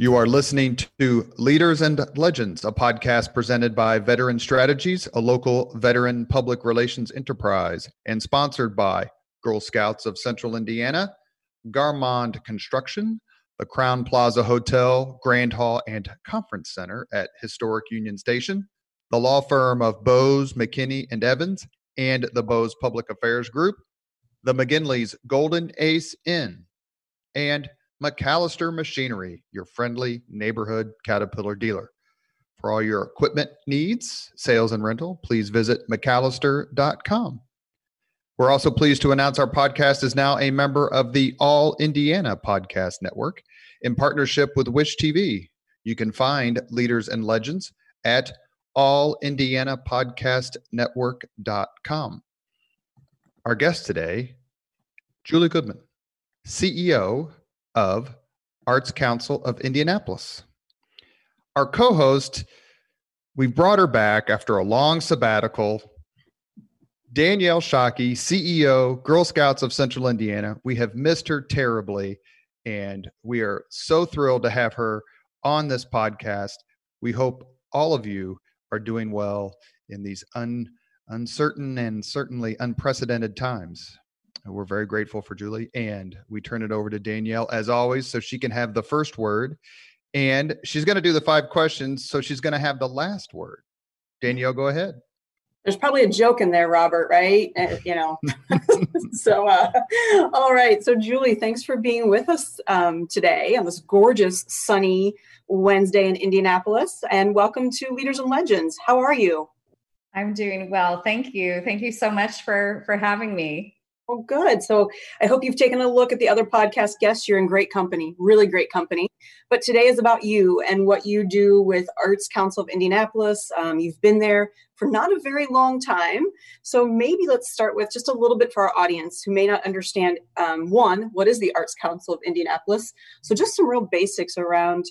You are listening to Leaders and Legends, a podcast presented by Veteran Strategies, a local veteran public relations enterprise, and sponsored by Girl Scouts of Central Indiana, Garmong Construction, the Crowne Plaza Hotel, Grand Hall, and Conference Center at Historic Union Station, the law firm of Bose, McKinney, and Evans, and the Bose Public Affairs Group, the McGinley's Golden Ace Inn, and MacAllister Machinery, your friendly neighborhood Caterpillar dealer. For all your equipment needs, sales and rental, please visit MacAllister.com. We're also pleased to announce our podcast is now a member of the All Indiana Podcast Network in partnership with Wish TV. You can find Leaders and Legends at allindianapodcastnetwork.com. Our guest today, Julie Goodman, CEO of Arts Council of Indianapolis. Our co host, we brought her back after a long sabbatical. Danielle Shockey, CEO, Girl Scouts of Central Indiana. We have missed her terribly, and we are so thrilled to have her on this podcast. We hope all of you are doing well in these un, uncertain and certainly unprecedented times. We're very grateful for Julie, and we turn it over to Danielle as always, so she can have the first word, and she's going to do the five questions, so she's going to have the last word. Danielle, go ahead. There's probably a joke in there, Robert, right? Uh, you know. so, uh, all right. So, Julie, thanks for being with us um, today on this gorgeous, sunny Wednesday in Indianapolis, and welcome to Leaders and Legends. How are you? I'm doing well. Thank you. Thank you so much for for having me. Well, good. So I hope you've taken a look at the other podcast guests. You're in great company, really great company. But today is about you and what you do with Arts Council of Indianapolis. Um, you've been there for not a very long time. So maybe let's start with just a little bit for our audience who may not understand um, one, what is the Arts Council of Indianapolis? So just some real basics around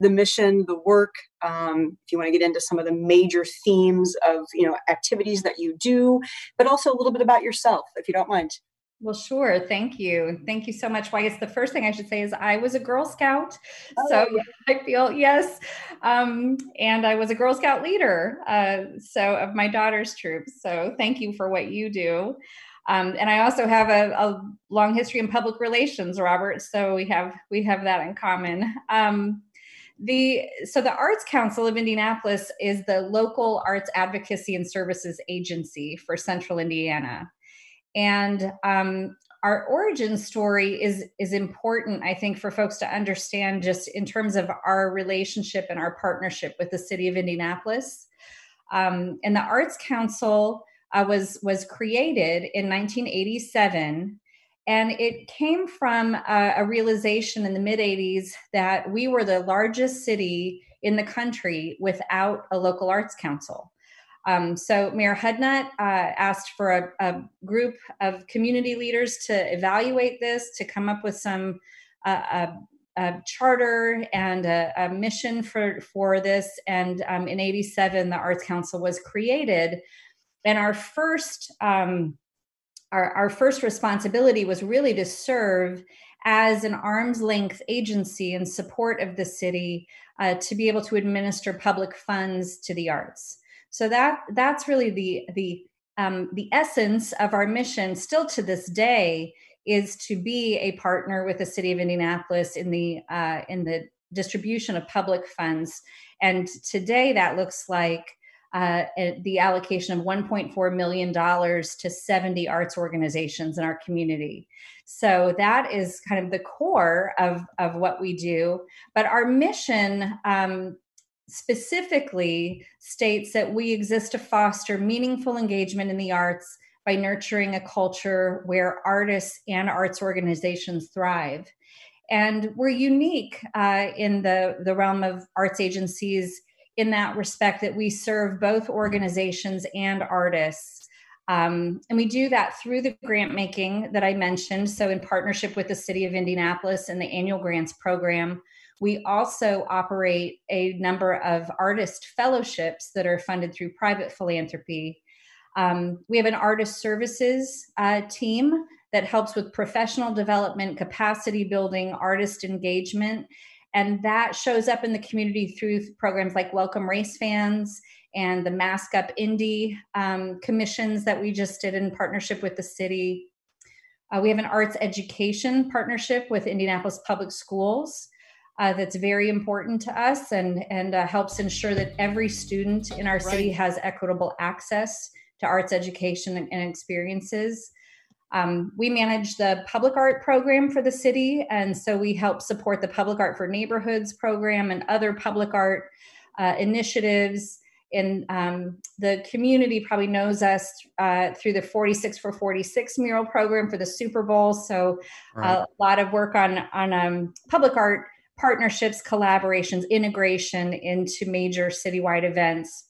the mission, the work. Um, if you want to get into some of the major themes of you know activities that you do, but also a little bit about yourself, if you don't mind. Well, sure. Thank you. Thank you so much. Why, guess the first thing I should say is I was a Girl Scout. Oh, so yeah. I feel, yes. Um, and I was a Girl Scout leader. Uh, so of my daughter's troop. So thank you for what you do. Um, and I also have a, a, long history in public relations, Robert. So we have we have that in common. Um, the so the Arts Council of Indianapolis is the local arts advocacy and services agency for Central Indiana, and um, our origin story is is important, I think, for folks to understand just in terms of our relationship and our partnership with the city of Indianapolis. Um, and the Arts Council uh, was was created in 1987 and it came from a, a realization in the mid 80s that we were the largest city in the country without a local arts council. Um, so Mayor Hudnut uh, asked for a, a, group of community leaders to evaluate this, to come up with some uh, a, a, charter and a, mission for for this. And um, in '87, the Arts Council was created, and our first um, our, our first responsibility was really to serve as an arm's length agency in support of the city uh, to be able to administer public funds to the arts. So that that's really the the um, the essence of our mission. Still to this day, is to be a partner with the city of Indianapolis in the uh, in the distribution of public funds. And today, that looks like uh, the allocation of $1.4 million to 70 arts organizations in our community. So that is kind of the core of, of what we do. But our mission um, specifically states that we exist to foster meaningful engagement in the arts by nurturing a culture where artists and arts organizations thrive. And we're unique uh, in the, the realm of arts agencies in that respect that we serve both organizations and artists Um, and we do that through the grant making that I mentioned. So, in partnership with the City of Indianapolis and the annual grants program, we also operate a number of artist fellowships that are funded through private philanthropy. Um, we have an artist services uh, team that helps with professional development, capacity building, artist engagement. And that shows up in the community through programs like Welcome Race Fans and the Mask Up Indy um, commissions that we just did in partnership with the city. Uh, we have an arts education partnership with Indianapolis Public Schools. Uh, that's very important to us and, and uh, helps ensure that every student in our city right. has equitable access to arts education and, and experiences. Um, we manage the public art program for the city, and so we help support the Public Art for Neighborhoods program and other public art uh, initiatives and um, the community probably knows us uh, through the 46 for 46 mural program for the Super Bowl. So right. a lot of work on on um, public art partnerships, collaborations, integration into major citywide events.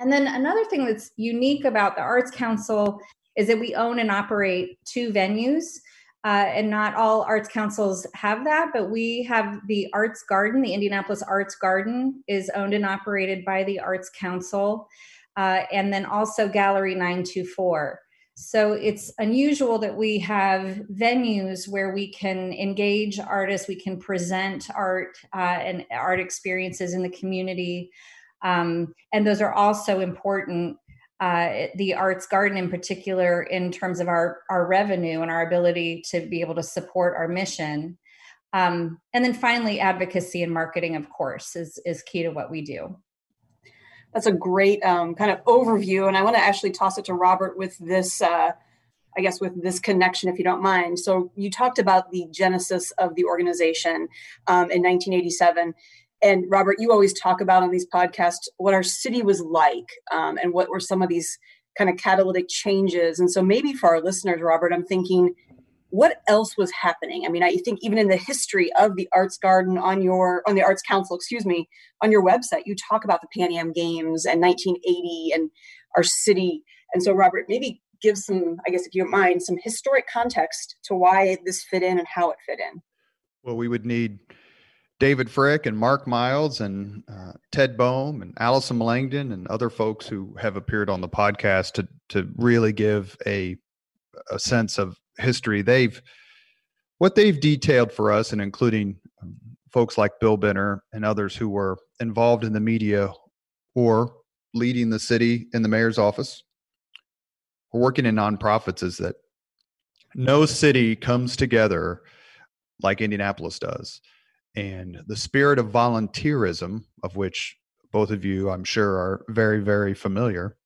And then another thing that's unique about the Arts Council is that we own and operate two venues. Uh, and not all arts councils have that, but we have the Arts Garden. The Indianapolis Arts Garden is owned and operated by the Arts Council, uh, and then also Gallery 924. So it's unusual that we have venues where we can engage artists, we can present art uh, and art experiences in the community. Um, and those are also important uh, the arts garden in particular in terms of our our revenue and our ability to be able to support our mission. Um, and then finally advocacy and marketing of course is is key to what we do. That's a great um, kind of overview and i want to actually toss it to robert with this uh, i guess with this connection if you don't mind. So you talked about the genesis of the organization um, in 1987 and Robert, you always talk about on these podcasts what our city was like um, and what were some of these kind of catalytic changes. And so maybe for our listeners, Robert, I'm thinking, what else was happening? I mean, I think even in the history of the Arts Garden on your on the Arts Council, excuse me, on your website, you talk about the Pan Am Games and 1980 and our city. And so, Robert, maybe give some, I guess, if you don't mind, some historic context to why this fit in and how it fit in. Well, we would need David Frick and Mark Miles and uh, Ted Boehm and Allison Melangton and other folks who have appeared on the podcast to to really give a a sense of history. They've what they've detailed for us, and including um, folks like Bill Benner and others who were involved in the media or leading the city in the mayor's office or working in nonprofits, is that no city comes together like Indianapolis does and the spirit of volunteerism, of which both of you, I'm sure, are very, very familiar,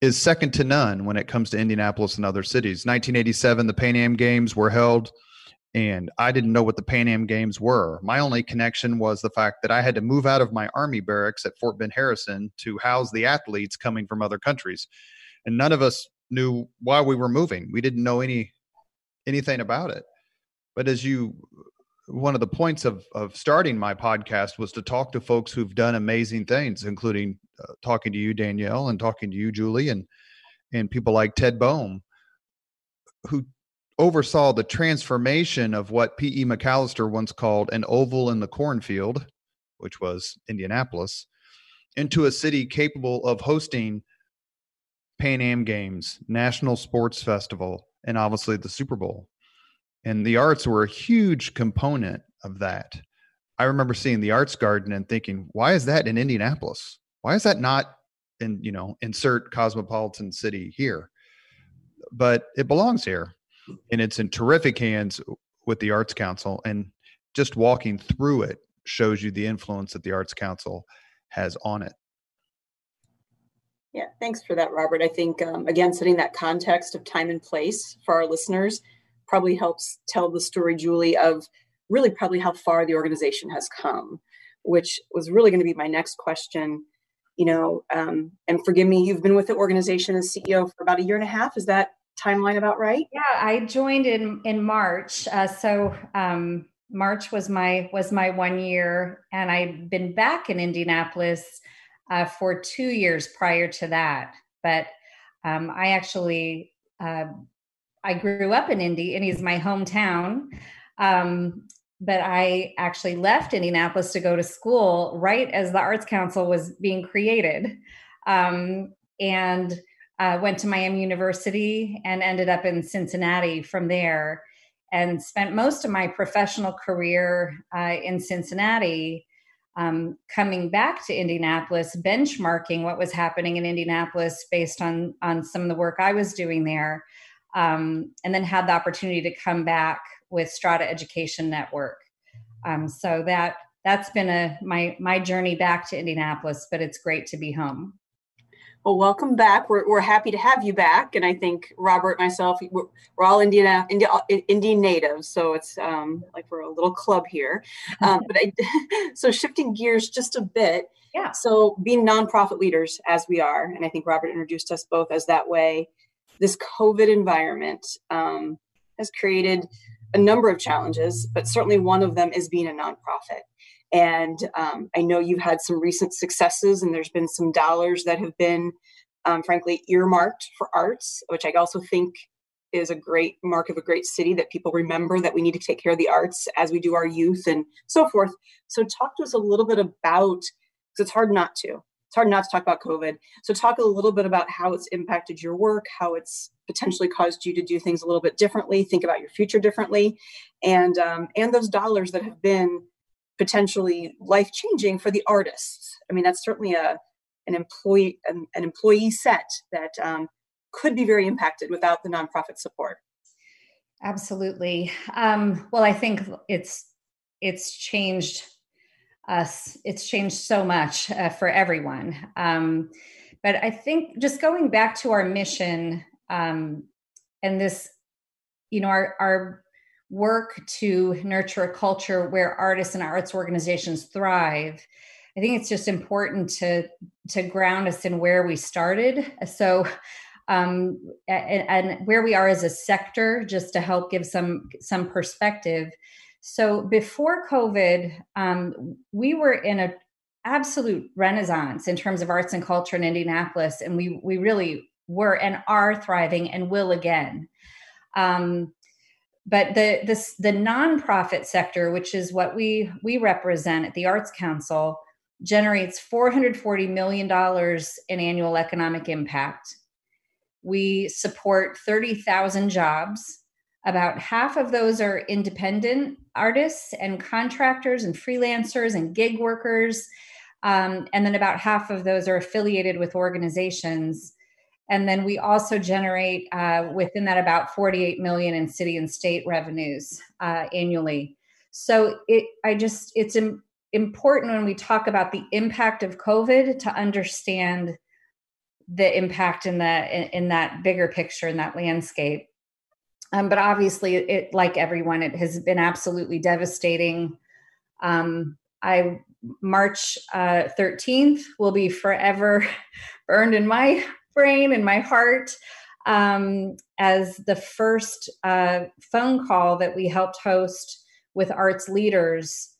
is second to none when it comes to Indianapolis and other cities. 1987, the Pan Am Games were held, and I didn't know what the Pan Am Games were. My only connection was the fact that I had to move out of my Army barracks at Fort Ben Harrison to house the athletes coming from other countries. And none of us knew why we were moving. We didn't know any anything about it. But as you one of the points of of starting my podcast was to talk to folks who've done amazing things, including uh, talking to you, Danielle, and talking to you, Julie, and and people like Ted Boehm, who oversaw the transformation of what P.E. MacAllister once called an oval in the cornfield, which was Indianapolis, into a city capable of hosting Pan Am Games, National Sports Festival, and obviously the Super Bowl and the arts were a huge component of that. I remember seeing the Arts Garden and thinking, why is that in Indianapolis? Why is that not in, you know, insert cosmopolitan city here? But it belongs here and it's in terrific hands with the Arts Council. And just walking through it shows you the influence that the Arts Council has on it. Yeah, thanks for that, Robert. I think, um, again, setting that context of time and place for our listeners probably helps tell the story, Julie, of really probably how far the organization has come, which was really going to be my next question. You know, um, and forgive me, you've been with the organization as CEO for about a year and a half. Is that timeline about right? Yeah, I joined in in March. Uh, so um, March was my was my one year, and I've been back in Indianapolis uh, for two years prior to that. But Um, I actually uh, I grew up in Indy. Indy's my hometown. Um, but I actually left Indianapolis to go to school right as the Arts Council was being created. Um, and uh, went to Miami University and ended up in Cincinnati from there and spent most of my professional career uh, in Cincinnati. Um, coming back to Indianapolis, benchmarking what was happening in Indianapolis based on on some of the work I was doing there, um, and then had the opportunity to come back with Strada Education Network. Um, so that that's been a my my journey back to Indianapolis, but it's great to be home. Well, welcome back. We're, we're happy to have you back. And I think Robert, myself, we're, we're all Indiana, India, Indian natives. So it's um, like we're a little club here. Um, but I, so shifting gears just a bit. Yeah. So being nonprofit leaders as we are, and I think Robert introduced us both as that way, this COVID environment um, has created a number of challenges, but certainly one of them is being a nonprofit. And um, I know you've had some recent successes, and there's been some dollars that have been, um, frankly, earmarked for arts, which I also think is a great mark of a great city that people remember that we need to take care of the arts as we do our youth and so forth. So, talk to us a little bit about, because it's hard not to. It's hard not to talk about COVID. So, talk a little bit about how it's impacted your work, how it's potentially caused you to do things a little bit differently, think about your future differently, and um, and those dollars that have been potentially life changing for the artists. I mean, that's certainly a an employee an, an employee set that um, could be very impacted without the nonprofit support. Absolutely. Um, well, I think it's it's changed us. It's changed so much uh, for everyone. Um, but I think just going back to our mission um, and this, you know, our our work to nurture a culture where artists and arts organizations thrive i think it's just important to to ground us in where we started so um, and, and where we are as a sector just to help give some some perspective so before covid um, we were in an absolute renaissance in terms of arts and culture in indianapolis and we we really were and are thriving and will again um, but the this the nonprofit sector, which is what we we represent at the Arts Council, generates 440 million dollars in annual economic impact. We support 30,000 jobs. About half of those are independent artists and contractors and freelancers and gig workers. Um, and then about half of those are affiliated with organizations. And then we also generate uh, within that about 48 million in city and state revenues uh, annually. So it i just it's Im- important when we talk about the impact of covid to understand the impact in that in, in that bigger picture in that landscape um, but obviously it like everyone it has been absolutely devastating um, i march uh, 13th will be forever burned in my brain and my heart um, as the first uh, phone call that we helped host with arts leaders,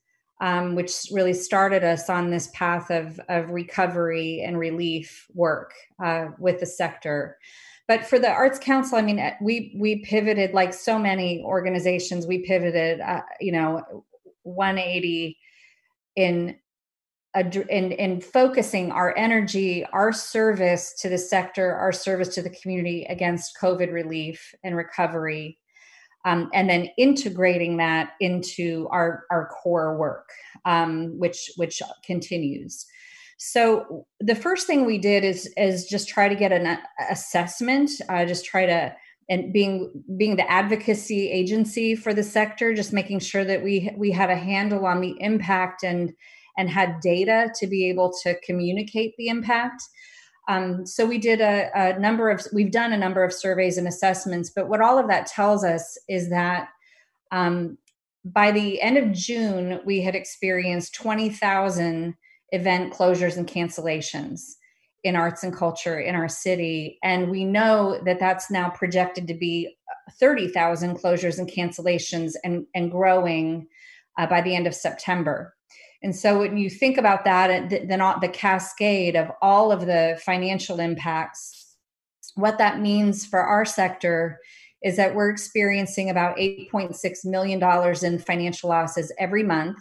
um, which really started us on this path of, of recovery and relief work uh, with the sector. But for the Arts Council, I mean, uh, we we pivoted like so many organizations. We pivoted, uh, you know, 180 in in, in focusing our energy, our service to the sector, our service to the community against COVID relief and recovery, um, and then integrating that into our, our core work, um, which which continues. So the first thing we did is is just try to get an assessment, uh, just try to and being being the advocacy agency for the sector, just making sure that we we had a handle on the impact and and had data to be able to communicate the impact. Um, so we did a, a, number of, we've done a number of surveys and assessments, but what all of that tells us is that um, by the end of June, we had experienced 20,000 event closures and cancellations in arts and culture in our city. And we know that that's now projected to be 30,000 closures and cancellations and, and growing uh, by the end of September. And so when you think about that, then the cascade of all of the financial impacts what that means for our sector is that we're experiencing about $8.6 million in financial losses every month.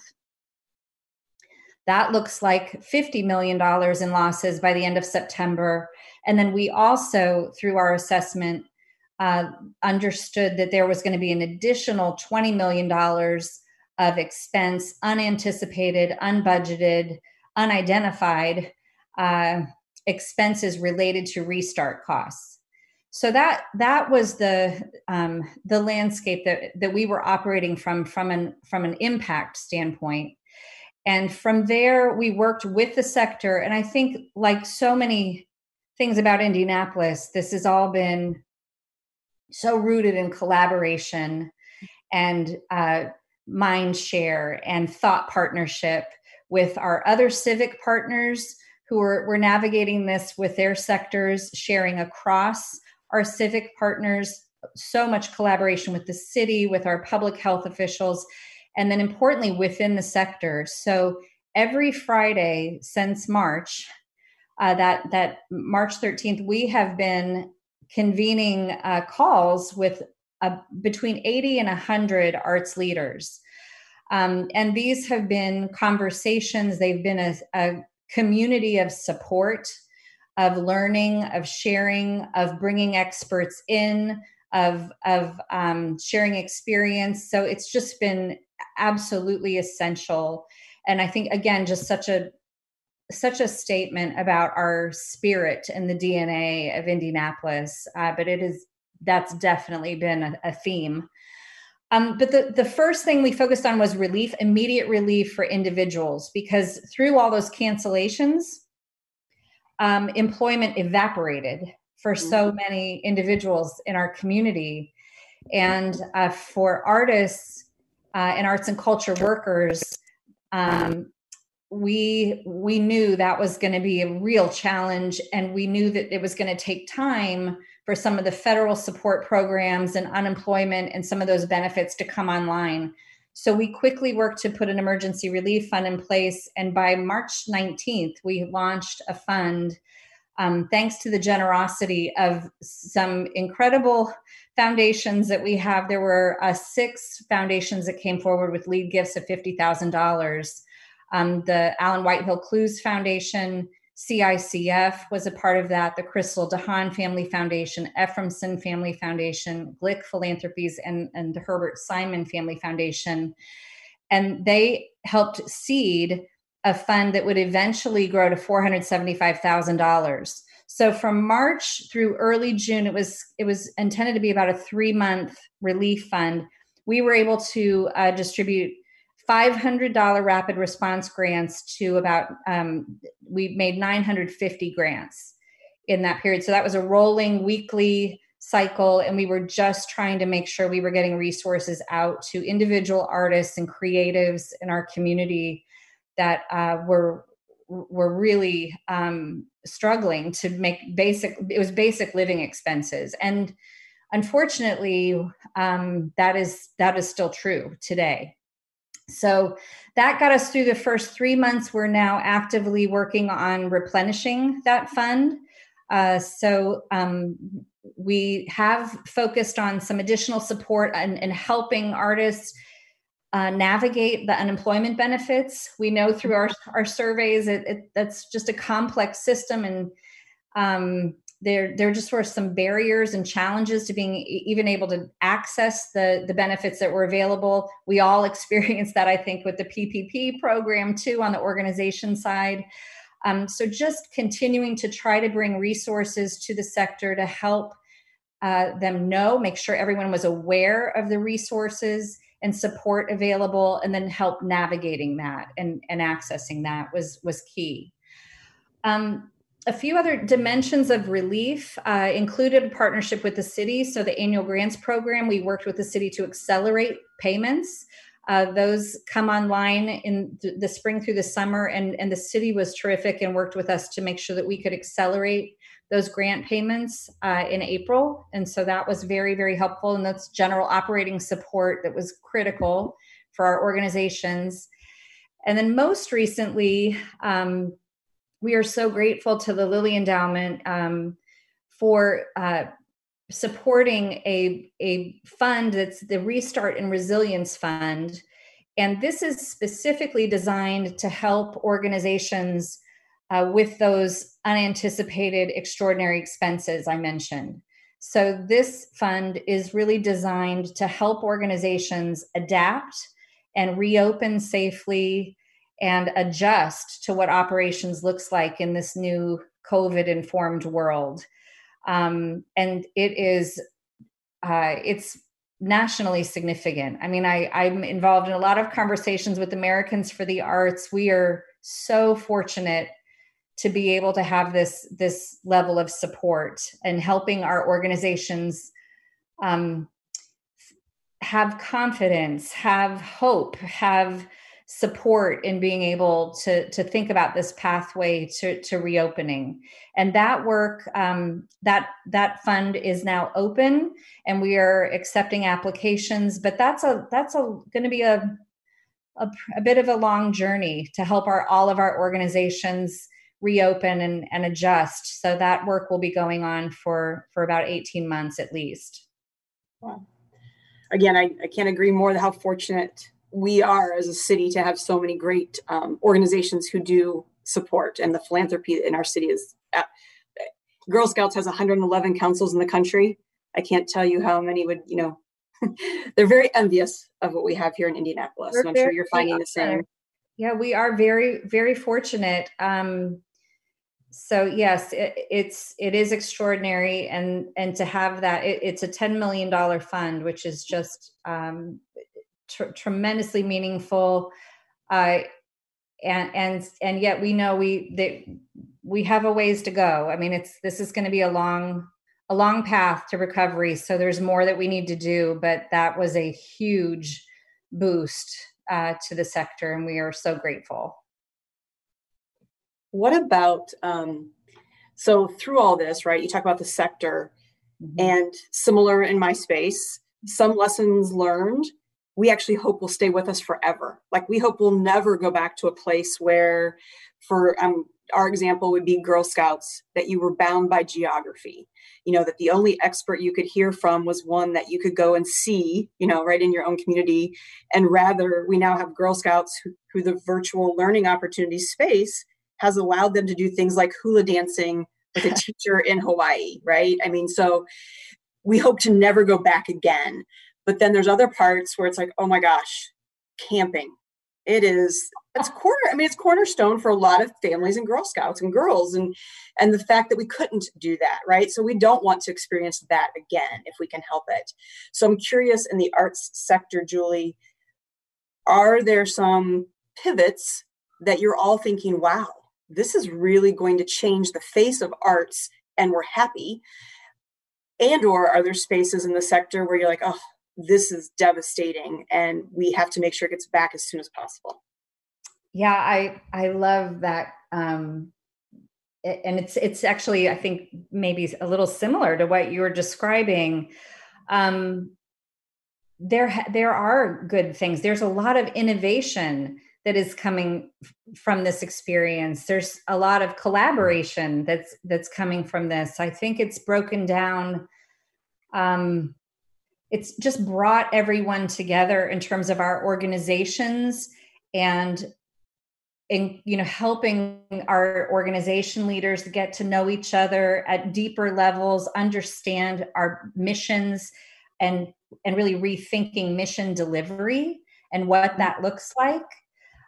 That looks like $50 million in losses by the end of September. And then we also, through our assessment, uh, understood that there was going to be an additional $20 million of expense, unanticipated, unbudgeted, unidentified uh, expenses related to restart costs. So that that was the um, the landscape that that we were operating from from an from an impact standpoint, and from there we worked with the sector. And I think, like so many things about Indianapolis, this has all been so rooted in collaboration and uh, mind share and thought partnership with our other civic partners who are we're navigating this with their sectors sharing across our civic partners so much collaboration with the city with our public health officials and then importantly within the sector so every friday since march uh, that that march 13th we have been convening uh, calls with uh, between 80 and 100 arts leaders. Um, and these have been conversations, they've been a, a community of support, of learning, of sharing, of bringing experts in, of, of um, sharing experience. So it's just been absolutely essential. And I think, again, just such a such a statement about our spirit and the DNA of Indianapolis, uh, but it is that's definitely been a, a theme. Um, but the, the first thing we focused on was relief, immediate relief for individuals, because through all those cancellations, um, employment evaporated for so mm-hmm. many individuals in our community. And uh, for artists uh, and arts and culture workers, um, we we knew that was going to be a real challenge and we knew that it was going to take time for some of the federal support programs and unemployment and some of those benefits to come online. So we quickly worked to put an emergency relief fund in place and by march 19th we launched a fund um, thanks to the generosity of some incredible foundations that we have there were uh, six foundations that came forward with lead gifts of $50000 um, the Allen Whitehill Clowes Foundation, CICF was a part of that, the Crystal DeHaan Family Foundation, Efroymson Family Foundation, Glick Philanthropies, and, and the Herbert Simon Family Foundation. And they helped seed a fund that would eventually grow to $475,000. So from March through early June, it was it was intended to be about a three month relief fund. We were able to uh, distribute $500 rapid response grants to about, um, we made 950 grants in that period. So that was a rolling weekly cycle. And we were just trying to make sure we were getting resources out to individual artists and creatives in our community that uh, were were really um, struggling to make basic it was basic living expenses and unfortunately um, that is that is still true today so that got us through the first three months. We're now actively working on replenishing that fund. Uh, so um, we have focused on some additional support and, and helping artists uh, navigate the unemployment benefits. We know through our, our surveys that it, that's just a complex system and um, there there just were some barriers and challenges to being even able to access the the benefits that were available we all experienced that i think with the ppp program too on the organization side um, so just continuing to try to bring resources to the sector to help uh, them know make sure everyone was aware of the resources and support available and then help navigating that and, and accessing that was was key um, a few other dimensions of relief uh, included partnership with the city. So, the annual grants program, we worked with the city to accelerate payments. Uh, those come online in th- the spring through the summer, and, and the city was terrific and worked with us to make sure that we could accelerate those grant payments uh, in April. And so that was very, very helpful. And that's general operating support that was critical for our organizations. And then most recently, um, we are so grateful to the Lilly Endowment um, for uh, supporting a, a fund that's the Restart and Resilience Fund. And this is specifically designed to help organizations uh, with those unanticipated extraordinary expenses I mentioned. So, this fund is really designed to help organizations adapt and reopen safely and adjust to what operations looks like in this new COVID informed world um, and it is uh, it's nationally significant. I mean, I, I'm involved in a lot of conversations with Americans for the Arts. We are so fortunate to be able to have this this level of support and helping our organizations um, have confidence, have hope, have support in being able to to think about this pathway to to reopening. And that work um, that that fund is now open and we are accepting applications but that's a that's a going to be a, a, a bit of a long journey to help our all of our organizations reopen and, and adjust. So that work will be going on for for about 18 months at least. Wow. again I, I can't agree more how fortunate we are as a city to have so many great um, organizations who do support and the philanthropy in our city is uh, girl scouts has 111 councils in the country. I can't tell you how many would you know they're very envious of what we have here in indianapolis and i'm sure you're finding the same. Yeah we are very very fortunate. Um so yes it, it's it is extraordinary and and to have that it, it's a 10 million dollar fund which is just um tr- tremendously meaningful. Uh, and and and yet we know we that we have a ways to go. I mean, it's this is going to be a long a long path to recovery. So there's more that we need to do, but that was a huge boost uh, to the sector, and we are so grateful. What about um, so through all this, right? You talk about the sector, mm-hmm. and similar in my space, some lessons learned we actually hope will stay with us forever. Like we hope we'll never go back to a place where, for um, our example would be Girl Scouts, that you were bound by geography. You know, that the only expert you could hear from was one that you could go and see, you know, right in your own community. And rather, we now have Girl Scouts who, who the virtual learning opportunity space has allowed them to do things like hula dancing with a teacher in Hawaii, right? I mean, so we hope to never go back again. But then there's other parts where it's like, oh my gosh, camping. It is it's corner I mean it's cornerstone for a lot of families and Girl Scouts and girls and and the fact that we couldn't do that, right? So we don't want to experience that again if we can help it. So I'm curious in the arts sector, Julie, are there some pivots that you're all thinking, wow, this is really going to change the face of arts and we're happy? And or are there spaces in the sector where you're like, oh, this is devastating and we have to make sure it gets back as soon as possible. Yeah i i love that um and it's it's actually i think maybe a little similar to what you were describing. Um there there are good things. There's a lot of innovation that is coming from this experience. There's a lot of collaboration that's that's coming from this. I think it's broken down um it's just brought everyone together in terms of our organizations and in you know helping our organization leaders get to know each other at deeper levels understand our missions and and really rethinking mission delivery and what that looks like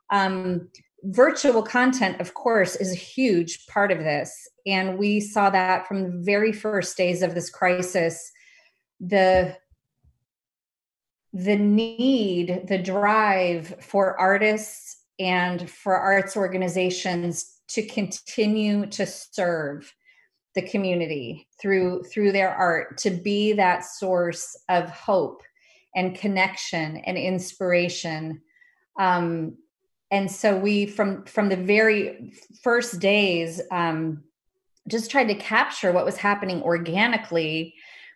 um, virtual content of course is a huge part of this. And we saw that from the very first days of this crisis the the need, the drive for artists and for arts organizations to continue to serve the community through through their art to be that source of hope and connection and inspiration. Um, and so we from from the very first days um, just tried to capture what was happening organically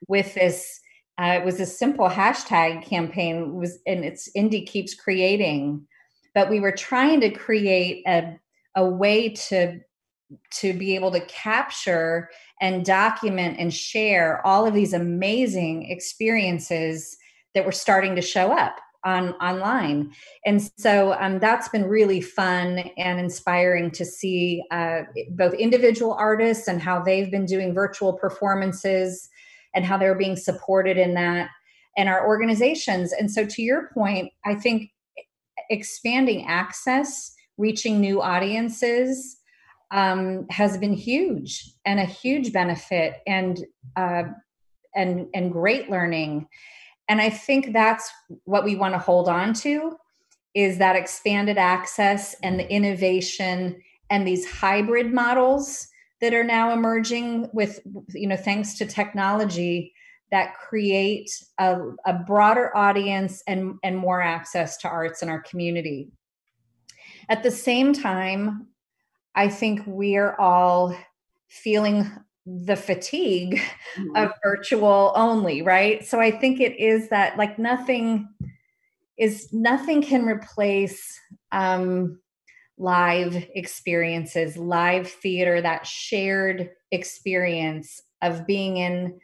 with this uh, it was a simple hashtag campaign was and it's Indy keeps creating. But we were trying to create a, a way to to be able to capture and document and share all of these amazing experiences that were starting to show up on online. And so um, that's been really fun and inspiring to see uh, both individual artists and how they've been doing virtual performances and how they're being supported in that and our organizations. And so to your point i think expanding access reaching new audiences um, has been huge and a huge benefit and uh, and and great learning and i think that's what we want to hold on to is that expanded access and the innovation and these hybrid models that are now emerging with you know thanks to technology that create a, a broader audience and and more access to arts in our community. At the same time I think we're all feeling the fatigue mm-hmm. of virtual only, right? So I think it is that like nothing is nothing can replace um, live experiences, live theater, that shared experience of being in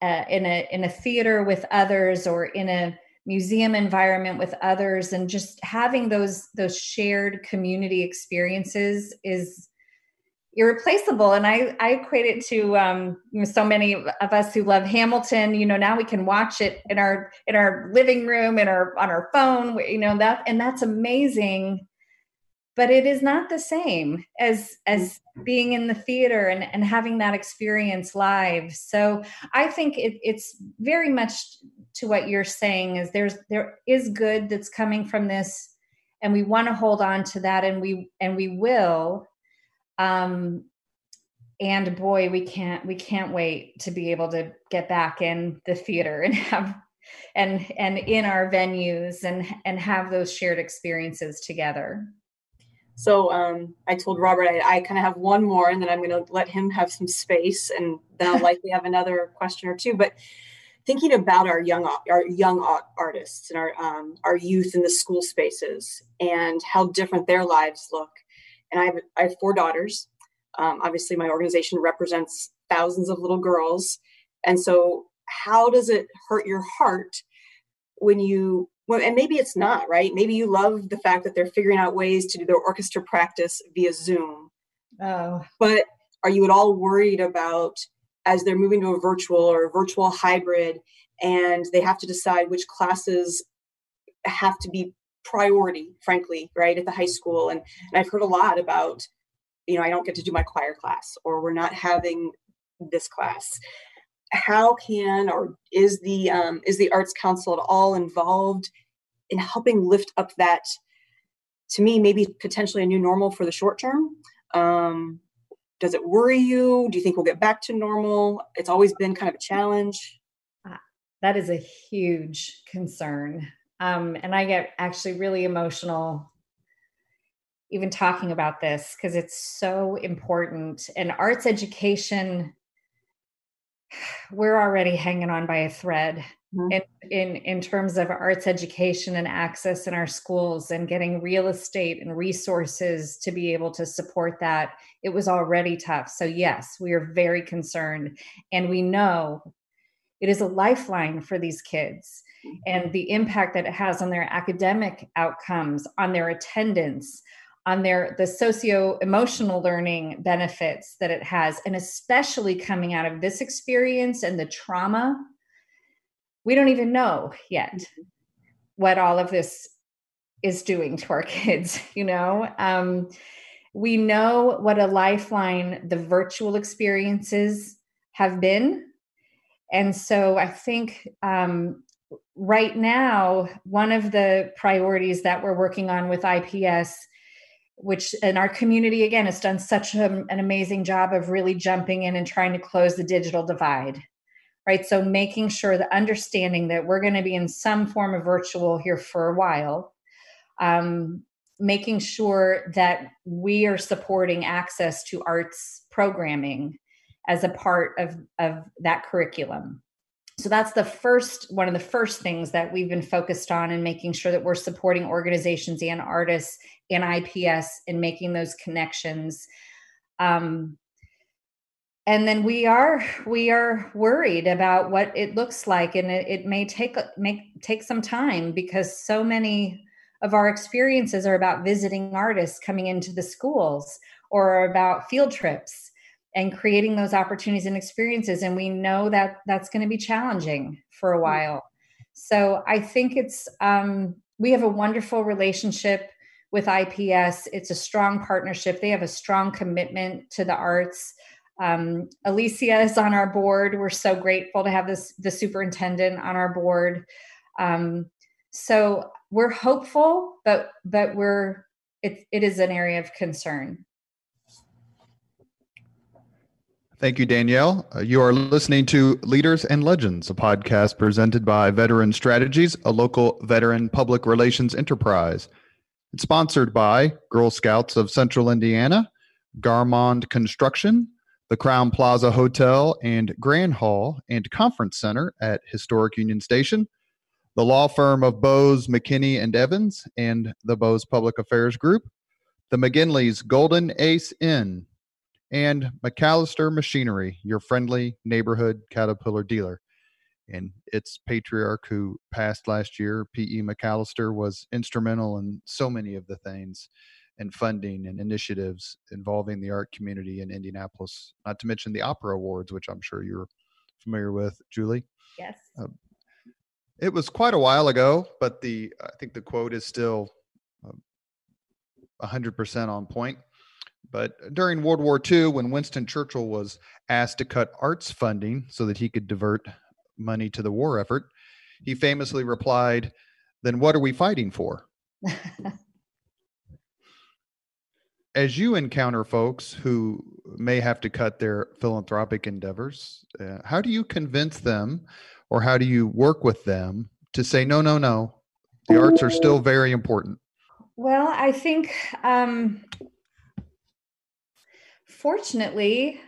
uh, in a in a theater with others or in a museum environment with others and just having those those shared community experiences is irreplaceable. And i i equate it to um you know so many of us who love hamilton you know now we can watch it in our in our living room in our on our phone you know that and that's amazing. But it is not the same as as being in the theater and, and having that experience live. So i think it, it's very much to what you're saying is there's there is good that's coming from this and we want to hold on to that and we and we will um and boy we can't we can't wait to be able to get back in the theater and have and and in our venues and and have those shared experiences together so um, I told Robert I, I kind of have one more, and then I'm going to let him have some space, and then I'll likely have another question or two. But thinking about our young our young artists and our um, our youth in the school spaces and how different their lives look. And I have I have four daughters. Um, obviously, my organization represents thousands of little girls, and so how does it hurt your heart when you well, and maybe it's not right. Maybe you love the fact that they're figuring out ways to do their orchestra practice via Zoom. Oh, but are you at all worried about as they're moving to a virtual or a virtual hybrid and they have to decide which classes have to be priority frankly right at the high school. And, and i've heard a lot about you know i don't get to do my choir class or we're not having this class. How can or is the um, is the arts council at all involved in helping lift up that to me maybe potentially a new normal for the short term? Um, does it worry you? Do you think we'll get back to normal? It's always been kind of a challenge. Uh, that is a huge concern um, and i get actually really emotional even talking about this because it's so important. And arts education we're already hanging on by a thread mm-hmm. in, in in terms of arts education and access in our schools and getting real estate and resources to be able to support that. It was already tough. So yes we are very concerned. And we know it is a lifeline for these kids mm-hmm. and the impact that it has on their academic outcomes on their attendance on their the socio emotional learning benefits that it has and especially coming out of this experience and the trauma we don't even know yet mm-hmm. what all of this is doing to our kids you know um, we know what a lifeline the virtual experiences have been and so i think um, right now one of the priorities that we're working on with ips which in our community again has done such a, an amazing job of really jumping in and trying to close the digital divide right? So making sure the understanding that we're going to be in some form of virtual here for a while um, making sure that we are supporting access to arts programming as a part of, of that curriculum. So that's the first one of the first things that we've been focused on in making sure that we're supporting organizations and artists and IPS and making those connections. Um, and then we are we are worried about what it looks like and it, it may take make take some time because so many of our experiences are about visiting artists coming into the schools or about field trips and creating those opportunities and experiences and we know that that's going to be challenging for a hmm. while so i think it's um, we have a wonderful relationship with ips it's a strong partnership they have a strong commitment to the arts um, Aleesia is on our board. We're so grateful to have this the superintendent on our board. Um, so we're hopeful, but but we're it, it is an area of concern. Thank you, Danielle. Uh, you are listening to Leaders and Legends, a podcast presented by Veteran Strategies, a local veteran public relations enterprise. It's sponsored by Girl Scouts of Central Indiana, Garmong Construction, the Crowne Plaza Hotel and Grand Hall and Conference Center at Historic Union Station, the law firm of Bose, McKinney, and Evans, and the Bose Public Affairs Group, the McGinley's Golden Ace Inn, and MacAllister Machinery, your friendly neighborhood Caterpillar dealer. And its patriarch who passed last year, P.E. MacAllister, was instrumental in so many of the things and funding and initiatives involving the art community in Indianapolis, not to mention the Opera Awards, which I'm sure you're familiar with, Julie. Yes. Uh, it was quite a while ago, but the I think the quote is still uh, 100% on point. But during World War II, when Winston Churchill was asked to cut arts funding so that he could divert money to the war effort, he famously replied, Then what are we fighting for? as you encounter folks who may have to cut their philanthropic endeavors, uh, how do you convince them or how do you work with them to say, no, no, no, the arts are still very important? Well, I think um, fortunately,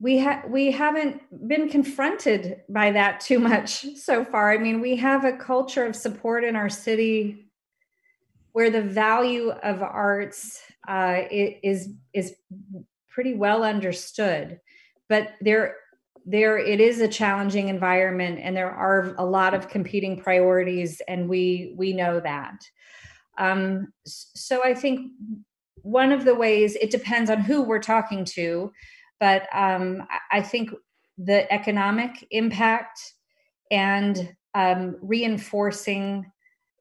we ha- we haven't been confronted by that too much so far. I mean, we have a culture of support in our city where the value of arts uh, is is pretty well understood, but there there it is a challenging environment, and there are a lot of competing priorities, and we we know that. Um, so I think one of the ways it depends on who we're talking to, but um, I think the economic impact and um, reinforcing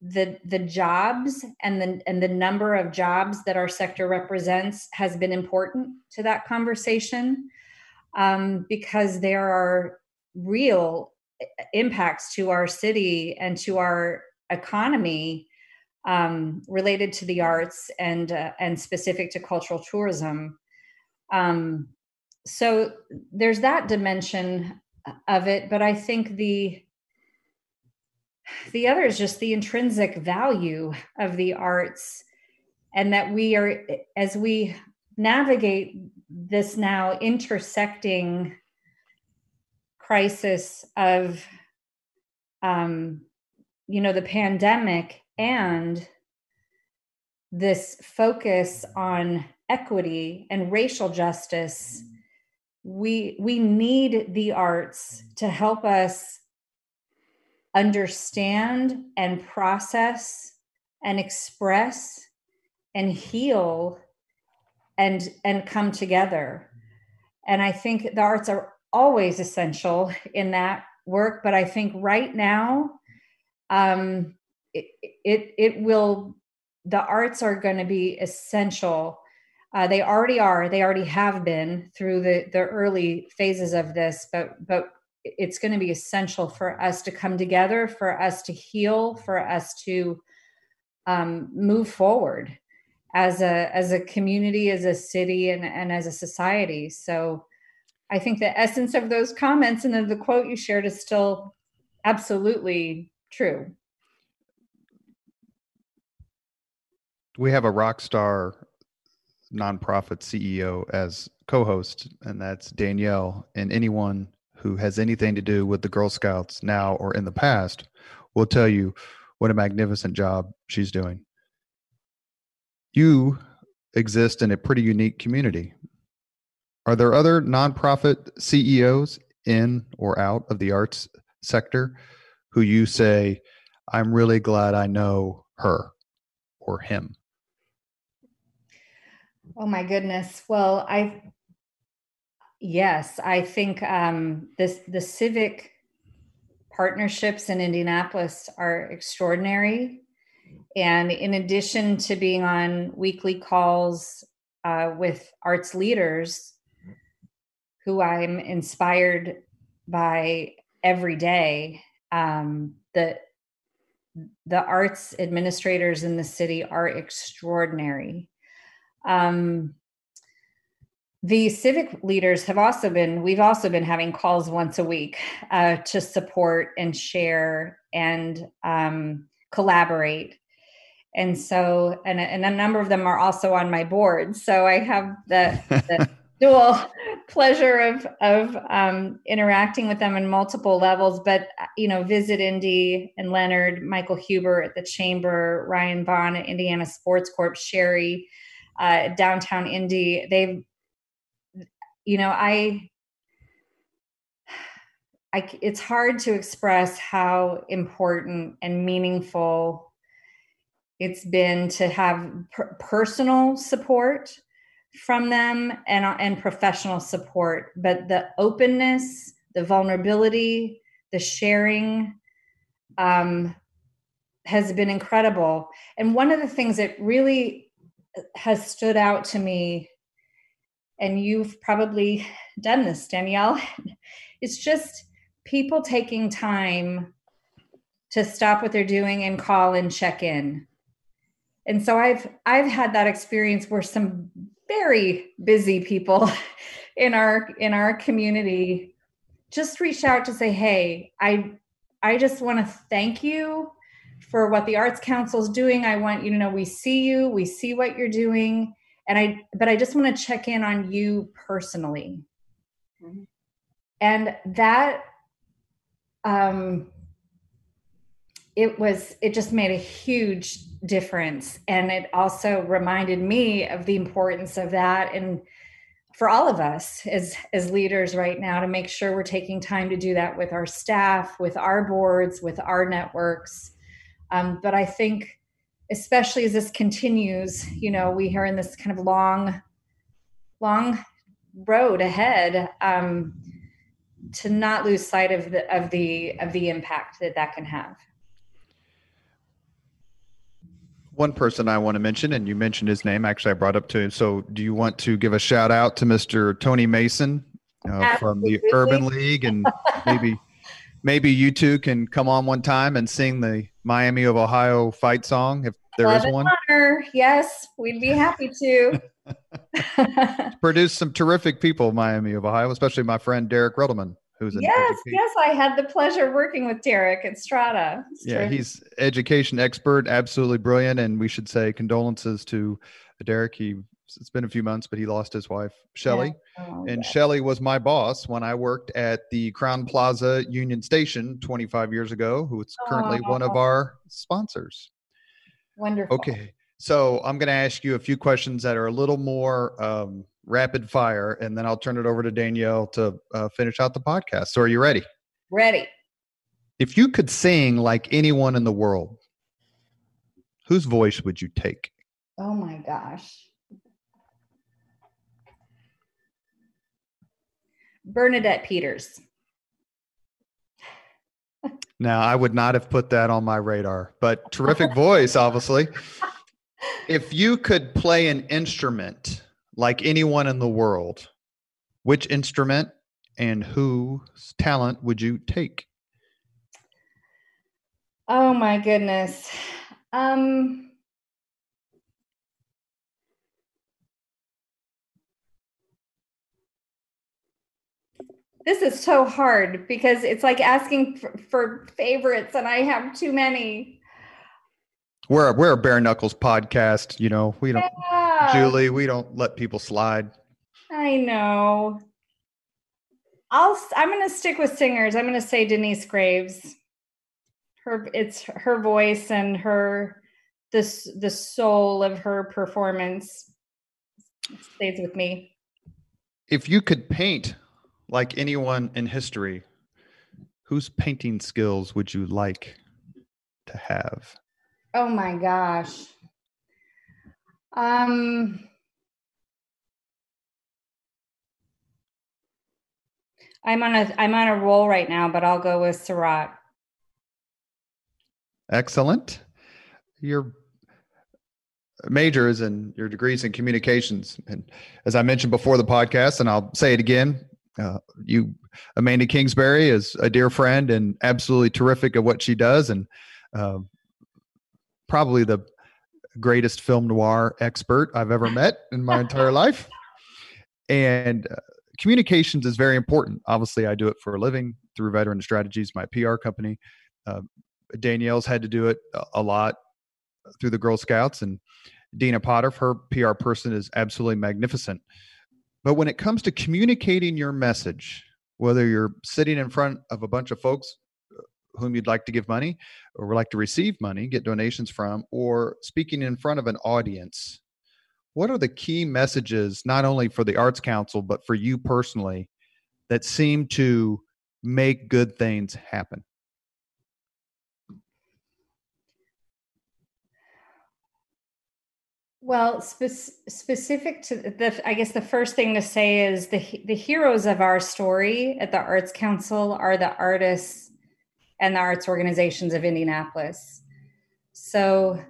the the jobs and the and the number of jobs that our sector represents has been important to that conversation um, because there are real impacts to our city and to our economy um, related to the arts and uh, and specific to cultural tourism. Um, so there's that dimension of it, but I think the the other is just the intrinsic value of the arts and that we are as we navigate this now intersecting crisis of um, you know the pandemic and this focus on equity and racial justice we we need the arts to help us understand and process and express and heal and and come together. And i think the arts are always essential in that work but i think right now um it it, it will the arts are going to be essential uh, they already are they already have been through the the early phases of this but but it's going to be essential for us to come together, for us to heal, for us to um, move forward as a as a community, as a city, and and as a society. So, I think the essence of those comments and then the quote you shared is still absolutely true. We have a rock star nonprofit CEO as co-host, and that's Danielle. And anyone who has anything to do with the Girl Scouts now or in the past will tell you what a magnificent job she's doing. You exist in a pretty unique community. Are there other nonprofit CEOs in or out of the arts sector who you say, I'm really glad I know her or him? Oh my goodness. Well, I yes, I think um, this the civic partnerships in Indianapolis are extraordinary. And in addition to being on weekly calls uh, with arts leaders who I'm inspired by every day, um, the the arts administrators in the city are extraordinary. Um, the civic leaders have also been we've also been having calls once a week uh, to support and share and um, collaborate. And so and, and a number of them are also on my board. So i have the, the dual pleasure of of um, interacting with them in multiple levels. But you know visit indy and leonard michael huber at the chamber ryan Vaughn at indiana sports corp sherry uh, downtown indy. They've you know i I, it's hard to express how important and meaningful it's been to have per- personal support from them and, and professional support. But the openness the vulnerability the sharing um, has been incredible. And one of the things that really has stood out to me and you've probably done this, Danielle. it's just people taking time to stop what they're doing and call and check in. And so I've I've had that experience where some very busy people in our in our community just reached out to say, "Hey, I I just want to thank you for what the Arts Council is doing. I want you to know we see you, we see what you're doing, and i but i just want to check in on you personally mm-hmm. and that um it was it just made a huge difference and it also reminded me of the importance of that and for all of us as as leaders right now to make sure we're taking time to do that with our staff with our boards with our networks um, but i think especially as this continues, you know, we are in this kind of long, long road ahead um, to not lose sight of the of the of the impact that that can have. One person I want to mention, and you mentioned his name. Actually, I brought up to him. So, do you want to give a shout out to Mr. Tony Mason uh, from the Urban League, and maybe maybe you two can come on one time and sing the Miami of Ohio fight song if there Love is one? Honor. Yes, we'd be happy to. Produce some terrific people, Miami of Ohio, especially my friend Derek Redelman, who's an yes, education. yes. I had the pleasure of working with Derek at Strada. It's yeah, terrific. he's education expert, absolutely brilliant, and we should say condolences to Derek. He it's been a few months, but he lost his wife, Shelly. Yeah. Oh, and yeah. Shelly was my boss when I worked at the Crowne Plaza Union Station 25 years ago, who is currently oh. one of our sponsors. Wonderful. Okay. So I'm going to ask you a few questions that are a little more um, rapid fire, and then I'll turn it over to Danielle to uh, finish out the podcast. So are you ready? Ready. If you could sing like anyone in the world, whose voice would you take? Oh my gosh. Bernadette Peters. Now, I would not have put that on my radar, but terrific voice, obviously. If you could play an instrument like anyone in the world, which instrument and whose talent would you take? Oh my goodness. Um This is so hard because it's like asking for, for favorites, and I have too many. We're a, we're a bare knuckles podcast, you know. We don't, yeah. Julie. We don't let people slide. I know. I'll. I'm going to stick with singers. I'm going to say Denyce Graves. Her, it's her voice and her, this the soul of her performance stays with me. If you could paint like anyone in history, whose painting skills would you like to have? Oh my gosh. Um I'm on a I'm on a roll right now, but I'll go with Seurat. Excellent. Your major is in your degrees in communications, and as I mentioned before the podcast, and I'll say it again, uh, you Amanda Kingsbury is a dear friend and absolutely terrific at what she does, and uh, probably the greatest film noir expert I've ever met in my entire life. And uh, communications is very important. Obviously, I do it for a living through Veteran Strategies, my PR company. Uh, Danielle's had to do it a lot through the Girl Scouts, and Dina Potter, her PR person, is absolutely magnificent. But when it comes to communicating your message, whether you're sitting in front of a bunch of folks uh, whom you'd like to give money or would like to receive money, get donations from, or speaking in front of an audience, what are the key messages, not only for the Arts Council, but for you personally, that seem to make good things happen? Well, spe- specific to the, I guess the first thing to say is the the heroes of our story at the Arts Council are the artists and the arts organizations of Indianapolis. So,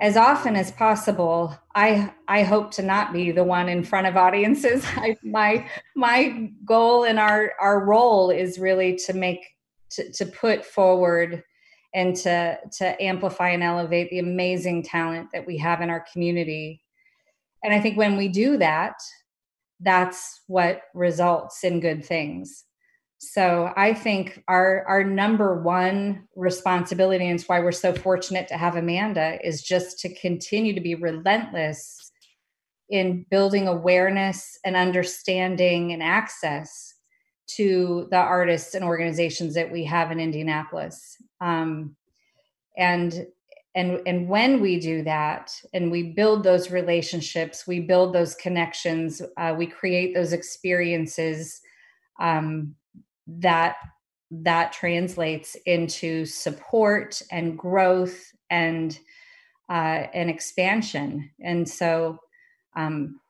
as often as possible, I I hope to not be the one in front of audiences. I, my my goal and our our role is really to make to, to put forward and to to amplify and elevate the amazing talent that we have in our community. And i think when we do that that's what results in good things. So i think our our number one responsibility and it's why we're so fortunate to have amanda is just to continue to be relentless in building awareness and understanding and access to the artists and organizations that we have in Indianapolis. Um, and and and when we do that and we build those relationships, we build those connections, uh, we create those experiences um, that that translates into support and growth and uh, and expansion. And so um,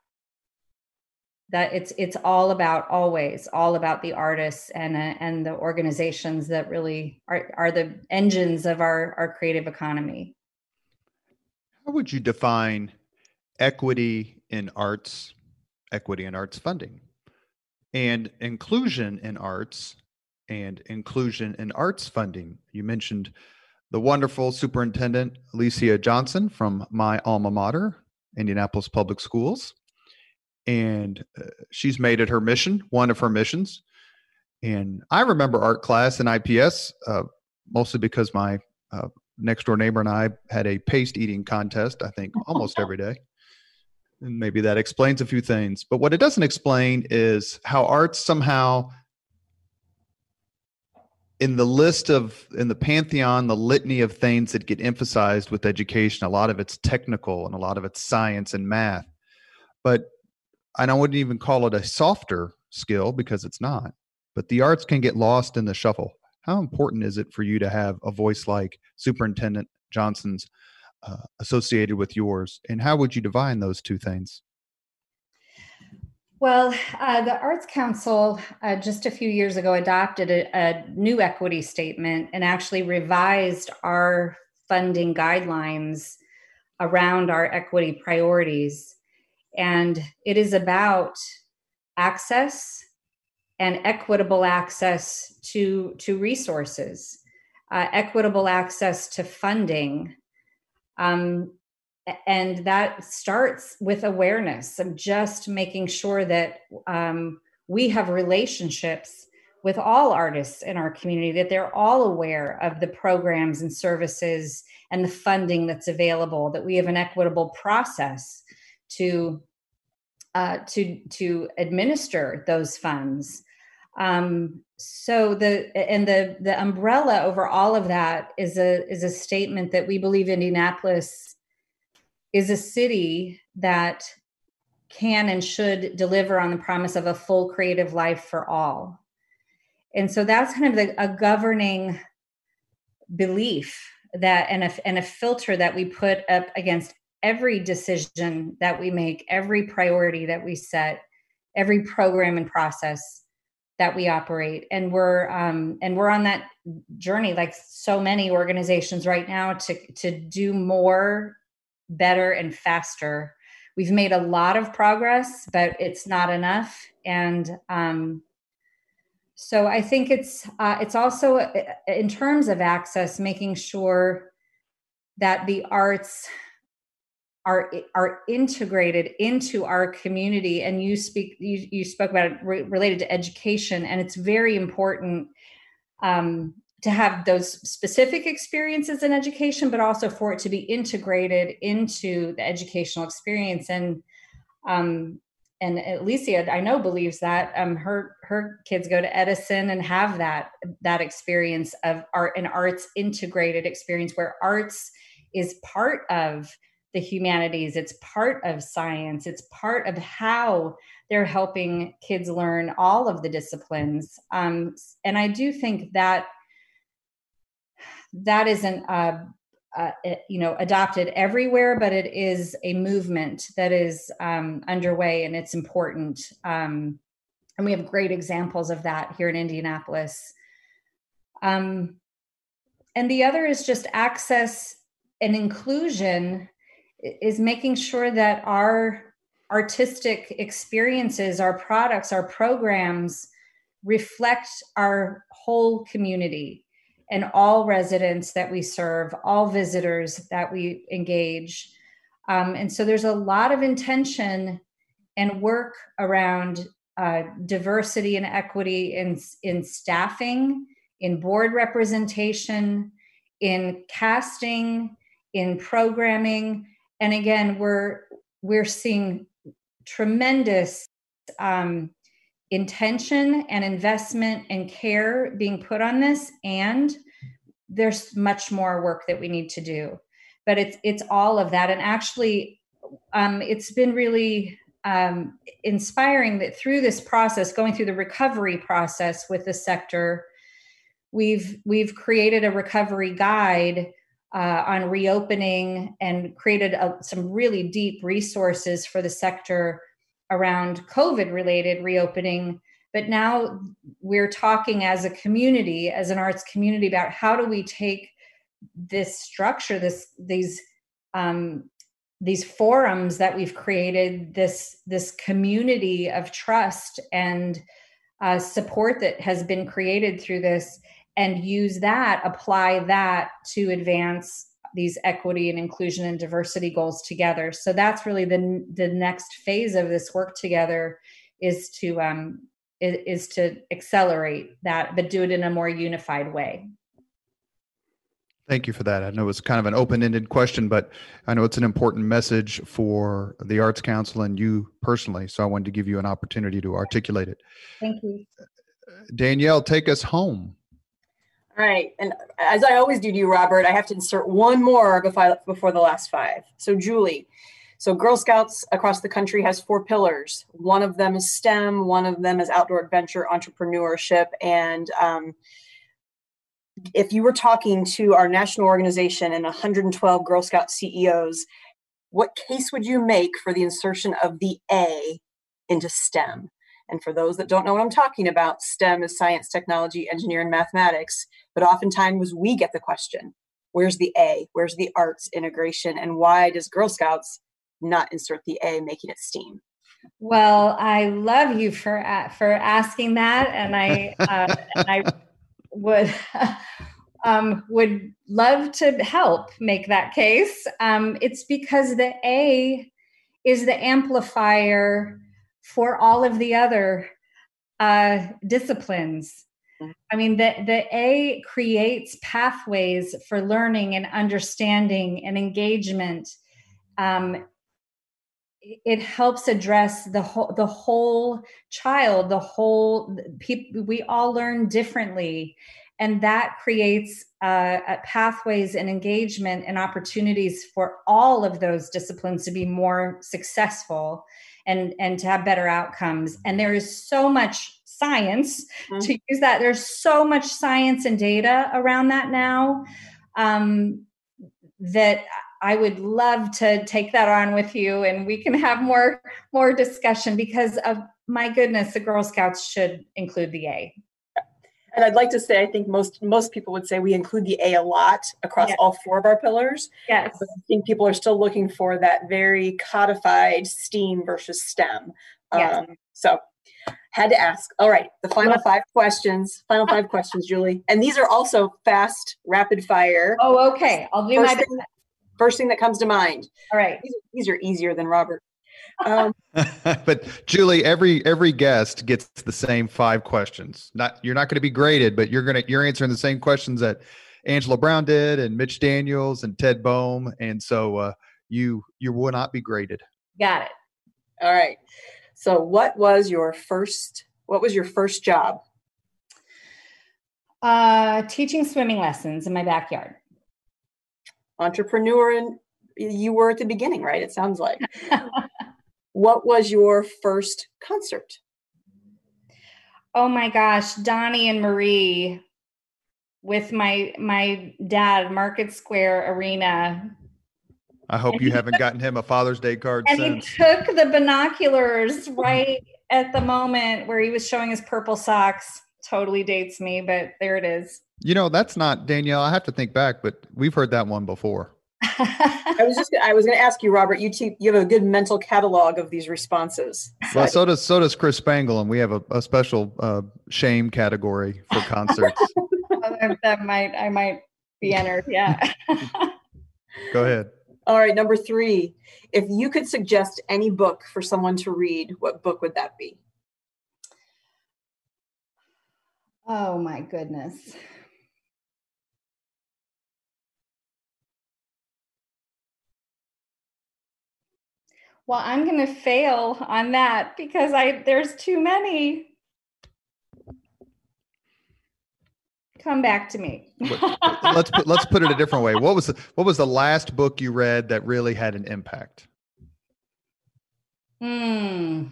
that it's it's all about always all about the artists and uh, and the organizations that really are are the engines of our our creative economy. How would you define equity in arts equity in arts funding? And inclusion in arts and inclusion in arts funding. You mentioned the wonderful superintendent Aleesia Johnson from my alma mater indianapolis public schools and uh, she's made it her mission, one of her missions. And I remember art class in IPS uh, mostly because my uh, next door neighbor and I had a paste eating contest, I think almost every day. And maybe that explains a few things. But what it doesn't explain is how art somehow, in the list of, in the pantheon, the litany of things that get emphasized with education, a lot of it's technical and a lot of it's science and math. But and I wouldn't even call it a softer skill because it's not, but the arts can get lost in the shuffle. How important is it for you to have a voice like Superintendent Johnson's uh, associated with yours? And how would you divine those two things? Well, uh, the Arts Council uh, just a few years ago adopted a, a, new equity statement and actually revised our funding guidelines around our equity priorities. And it is about access and equitable access to, to resources, uh, equitable access to funding. Um, and that starts with awareness of just making sure that um, we have relationships with all artists in our community, that they're all aware of the programs and services and the funding that's available, that we have an equitable process to uh, to to administer those funds. Um, so the and the the umbrella over all of that is a is a statement that we believe Indianapolis is a city that can and should deliver on the promise of a full creative life for all. And so that's kind of the, a governing belief that and a, and a filter that we put up against every decision that we make, every priority that we set, every program and process that we operate. And we're um, and we're on that journey like so many organizations right now to to do more better and faster. We've made a lot of progress but it's not enough. And um, so i think it's uh, it's also uh, in terms of access making sure that the arts are are integrated into our community. And you speak you, you spoke about it re- related to education. And it's very important um, to have those specific experiences in education but also for it to be integrated into the educational experience. And um, and Aleesia, I know believes that um, her her kids go to Edison and have that that experience of art and arts integrated experience where arts is part of the humanities. It's part of science. It's part of how they're helping kids learn all of the disciplines. Um, and i do think that that isn't uh, uh, you know adopted everywhere but it is a movement that is um, underway and it's important. Um, and we have great examples of that here in indianapolis. Um, and the other is just access and inclusion is making sure that our artistic experiences, our products, our programs reflect our whole community and all residents that we serve, all visitors that we engage. Um, and so there's a lot of intention and work around uh, diversity and equity in, in staffing, in board representation, in casting, in programming, and again we're we're seeing tremendous um, intention and investment and care being put on this and there's much more work that we need to do. But it's it's all of that. And actually um, it's been really um, inspiring that through this process going through the recovery process with the sector we've we've created a recovery guide uh, on reopening and created a, some really deep resources for the sector around COVID related reopening. But now we're talking as a community, as an arts community, about how do we take this structure, this these um, these forums that we've created, this this community of trust and uh, support that has been created through this, and use that, apply that to advance these equity and inclusion and diversity goals together. So that's really the the next phase of this work together is to um, is, is to accelerate that, but do it in a more unified way. Thank you for that. I know it's kind of an open-ended question, but I know it's an important message for the Arts Council and you personally. So I wanted to give you an opportunity to articulate it. Thank you. Danielle, take us home. All right. And as I always do to you, Robert, I have to insert one more before, before the last five. So, Julie. So, Girl Scouts across the country has four pillars. One of them is STEM, one of them is outdoor adventure, entrepreneurship. And um, if you were talking to our national organization and 112 Girl Scout CEOs, what case would you make for the insertion of the A into STEM? And for those that don't know what I'm talking about, STEM is science, technology, engineering, mathematics. But oftentimes we get the question where's the A? Where's the arts integration? And why does Girl Scouts not insert the A, making it STEAM? Well, I love you for uh, for asking that, and I uh, and I would um, would love to help make that case. Um, it's because the A is the amplifier for all of the other uh, disciplines. I mean, the, the A creates pathways for learning and understanding and engagement. Um, it helps address the whole the whole child the whole people we all learn differently and that creates uh, pathways and engagement and opportunities for all of those disciplines to be more successful and and to have better outcomes and there is so much science mm-hmm. to use that there's so much science and data around that now um, that I would love to take that on with you and we can have more more discussion because of my goodness the Girl Scouts should include the A. And I'd like to say I think most most people would say we include the A a lot across yes. all four of our pillars. Yes. But I think people are still looking for that very codified STEAM versus STEM. Yes. Um, so had to ask. All right, the final five questions. Final five questions, Julie. And these are also fast, rapid fire. Oh, okay. I'll do First my thing, First thing that comes to mind. All right. These, these are easier than Robert. Um, but Julie, every every guest gets the same five questions. Not you're not going to be graded, but you're gonna you're answering the same questions that Angela Brown did, and Mitch Daniels, and Ted Boehm, and so uh, you you will not be graded. Got it. All right. So, what was your first? What was your first job? Uh, teaching swimming lessons in my backyard entrepreneur and you were at the beginning, right? It sounds like. what was your first concert? Oh my gosh, Donnie and Marie with my my dad, Market Square Arena. I hope you haven't gotten him a Father's Day card and since. he took the binoculars right at the moment where he was showing his purple socks. Totally dates me, but there it is. You know, that's not Danielle. I have to think back, but we've heard that one before. I was just I was going to ask you, Robert. You te- you have a good mental catalog of these responses. Well, so does so does Chris Spangle, and we have a, a special uh, shame category for concerts. that might I might be entered. Yeah. Go ahead. All right, number three. If you could suggest any book for someone to read, what book would that be? Oh my goodness. Well, I'm going to fail on that because I there's too many. Come back to me. let's put, let's put it a different way. What was the, what was the last book you read that really had an impact? Hmm.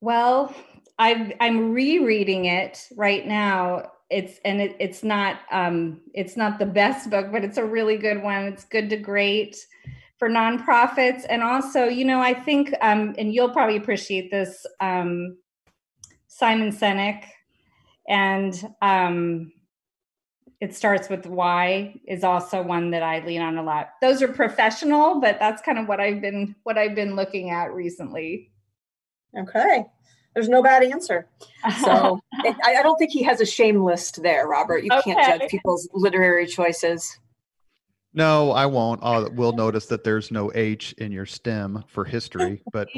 Well, i am rereading it right now it's and it, it's not um, it's not the best book, but it's a really good one. It's good to great for nonprofits, and also you know I think um, and you'll probably appreciate this um, Simon Sinek, and um, it starts with why is also one that I lean on a lot. Those are professional, but that's kind of what I've been what I've been looking at recently. Okay there's no bad answer. So it, I, I, don't think he has a shame list there, Robert. You okay. can't judge people's literary choices. No, I won't. I'll, we'll notice that there's no H in your STEM for history, but.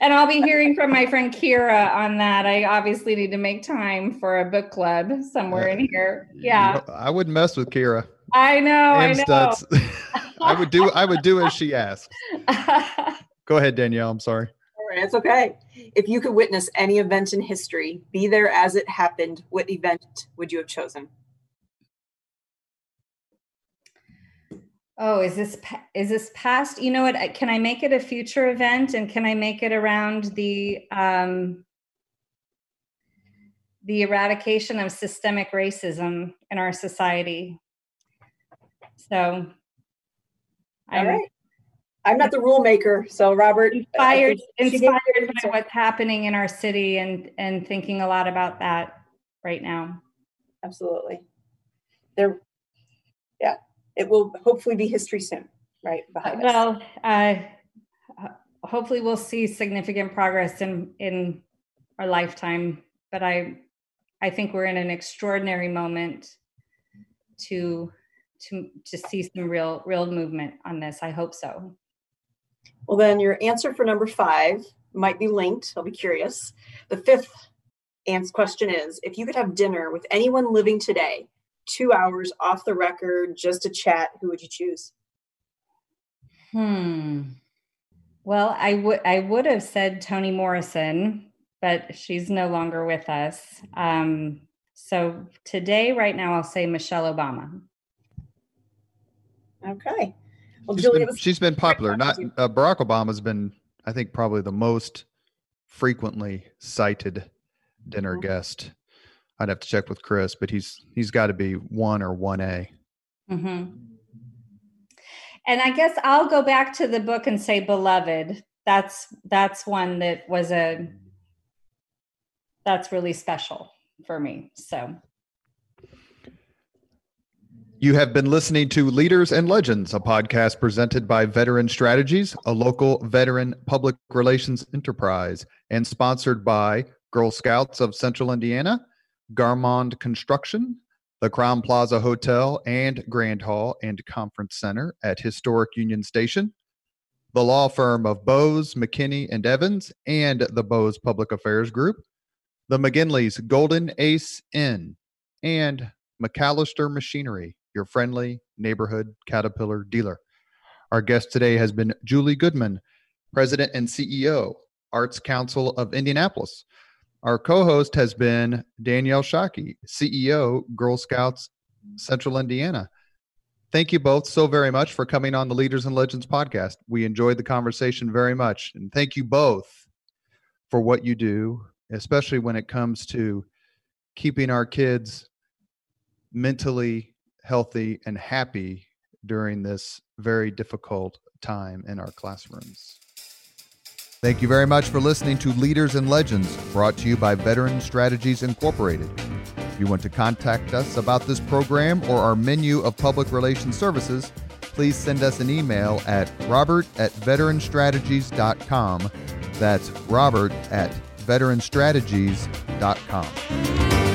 and I'll be hearing from my friend Kira on that. I obviously need to make time for a book club somewhere uh, in here. Yeah. I wouldn't mess with Kira. I know. I know. I would do. I would do as she asks. Go ahead, Danielle. I'm sorry. All right, it's okay. If you could witness any event in history, be there as it happened, what event would you have chosen? Oh, is this is this past? You know what? Can I make it a future event, and can I make it around the um, the eradication of systemic racism in our society? So, all right. I'm not the rule maker, so Robert inspired inspired by what's happening in our city and and thinking a lot about that right now. Absolutely. There yeah, it will hopefully be history soon, right? Behind well, us. uh hopefully we'll see significant progress in in our lifetime, but I I think we're in an extraordinary moment to to to see some real real movement on this. I hope so. Well, then your answer for number five might be linked. I'll be curious. The fifth answer question is if you could have dinner with anyone living today, two hours off the record, just a chat, who would you choose? Hmm. Well, I would I would have said Toni Morrison, but she's no longer with us. Um, So today, right now, I'll say Michelle Obama. Okay. Well, she's Julia, been, she's been popular. Not uh, Barack Obama's been, I think, probably the most frequently cited dinner mm-hmm. guest. I'd have to check with Chris, but he's he's got to be one or one A. Mm-hmm. And I guess I'll go back to the book and say beloved. That's that's one that was a that's really special for me. So you have been listening to Leaders and Legends, a podcast presented by Veteran Strategies, a local veteran public relations enterprise, and sponsored by Girl Scouts of Central Indiana, Garmong Construction, the Crowne Plaza Hotel and Grand Hall and Conference Center at Historic Union Station, the law firm of Bose, McKinney, and Evans, and the Bose Public Affairs Group, the McGinley's Golden Ace Inn, and MacAllister Machinery, your friendly neighborhood Caterpillar dealer. Our guest today has been Julie Goodman, President and CEO, Arts Council of Indianapolis. Our co host has been Danielle Shockey, CEO, Girl Scouts Central Indiana. Thank you both so very much for coming on the Leaders and Legends podcast. We enjoyed the conversation very much. And thank you both for what you do, especially when it comes to keeping our kids mentally healthy and happy during this very difficult time in our classrooms. Thank you very much for listening to Leaders and Legends, brought to you by Veteran Strategies Incorporated. If you want to contact us about this program or our menu of public relations services, please send us an email at robert at veteranstrategies.com. That's robert at veteranstrategies.com.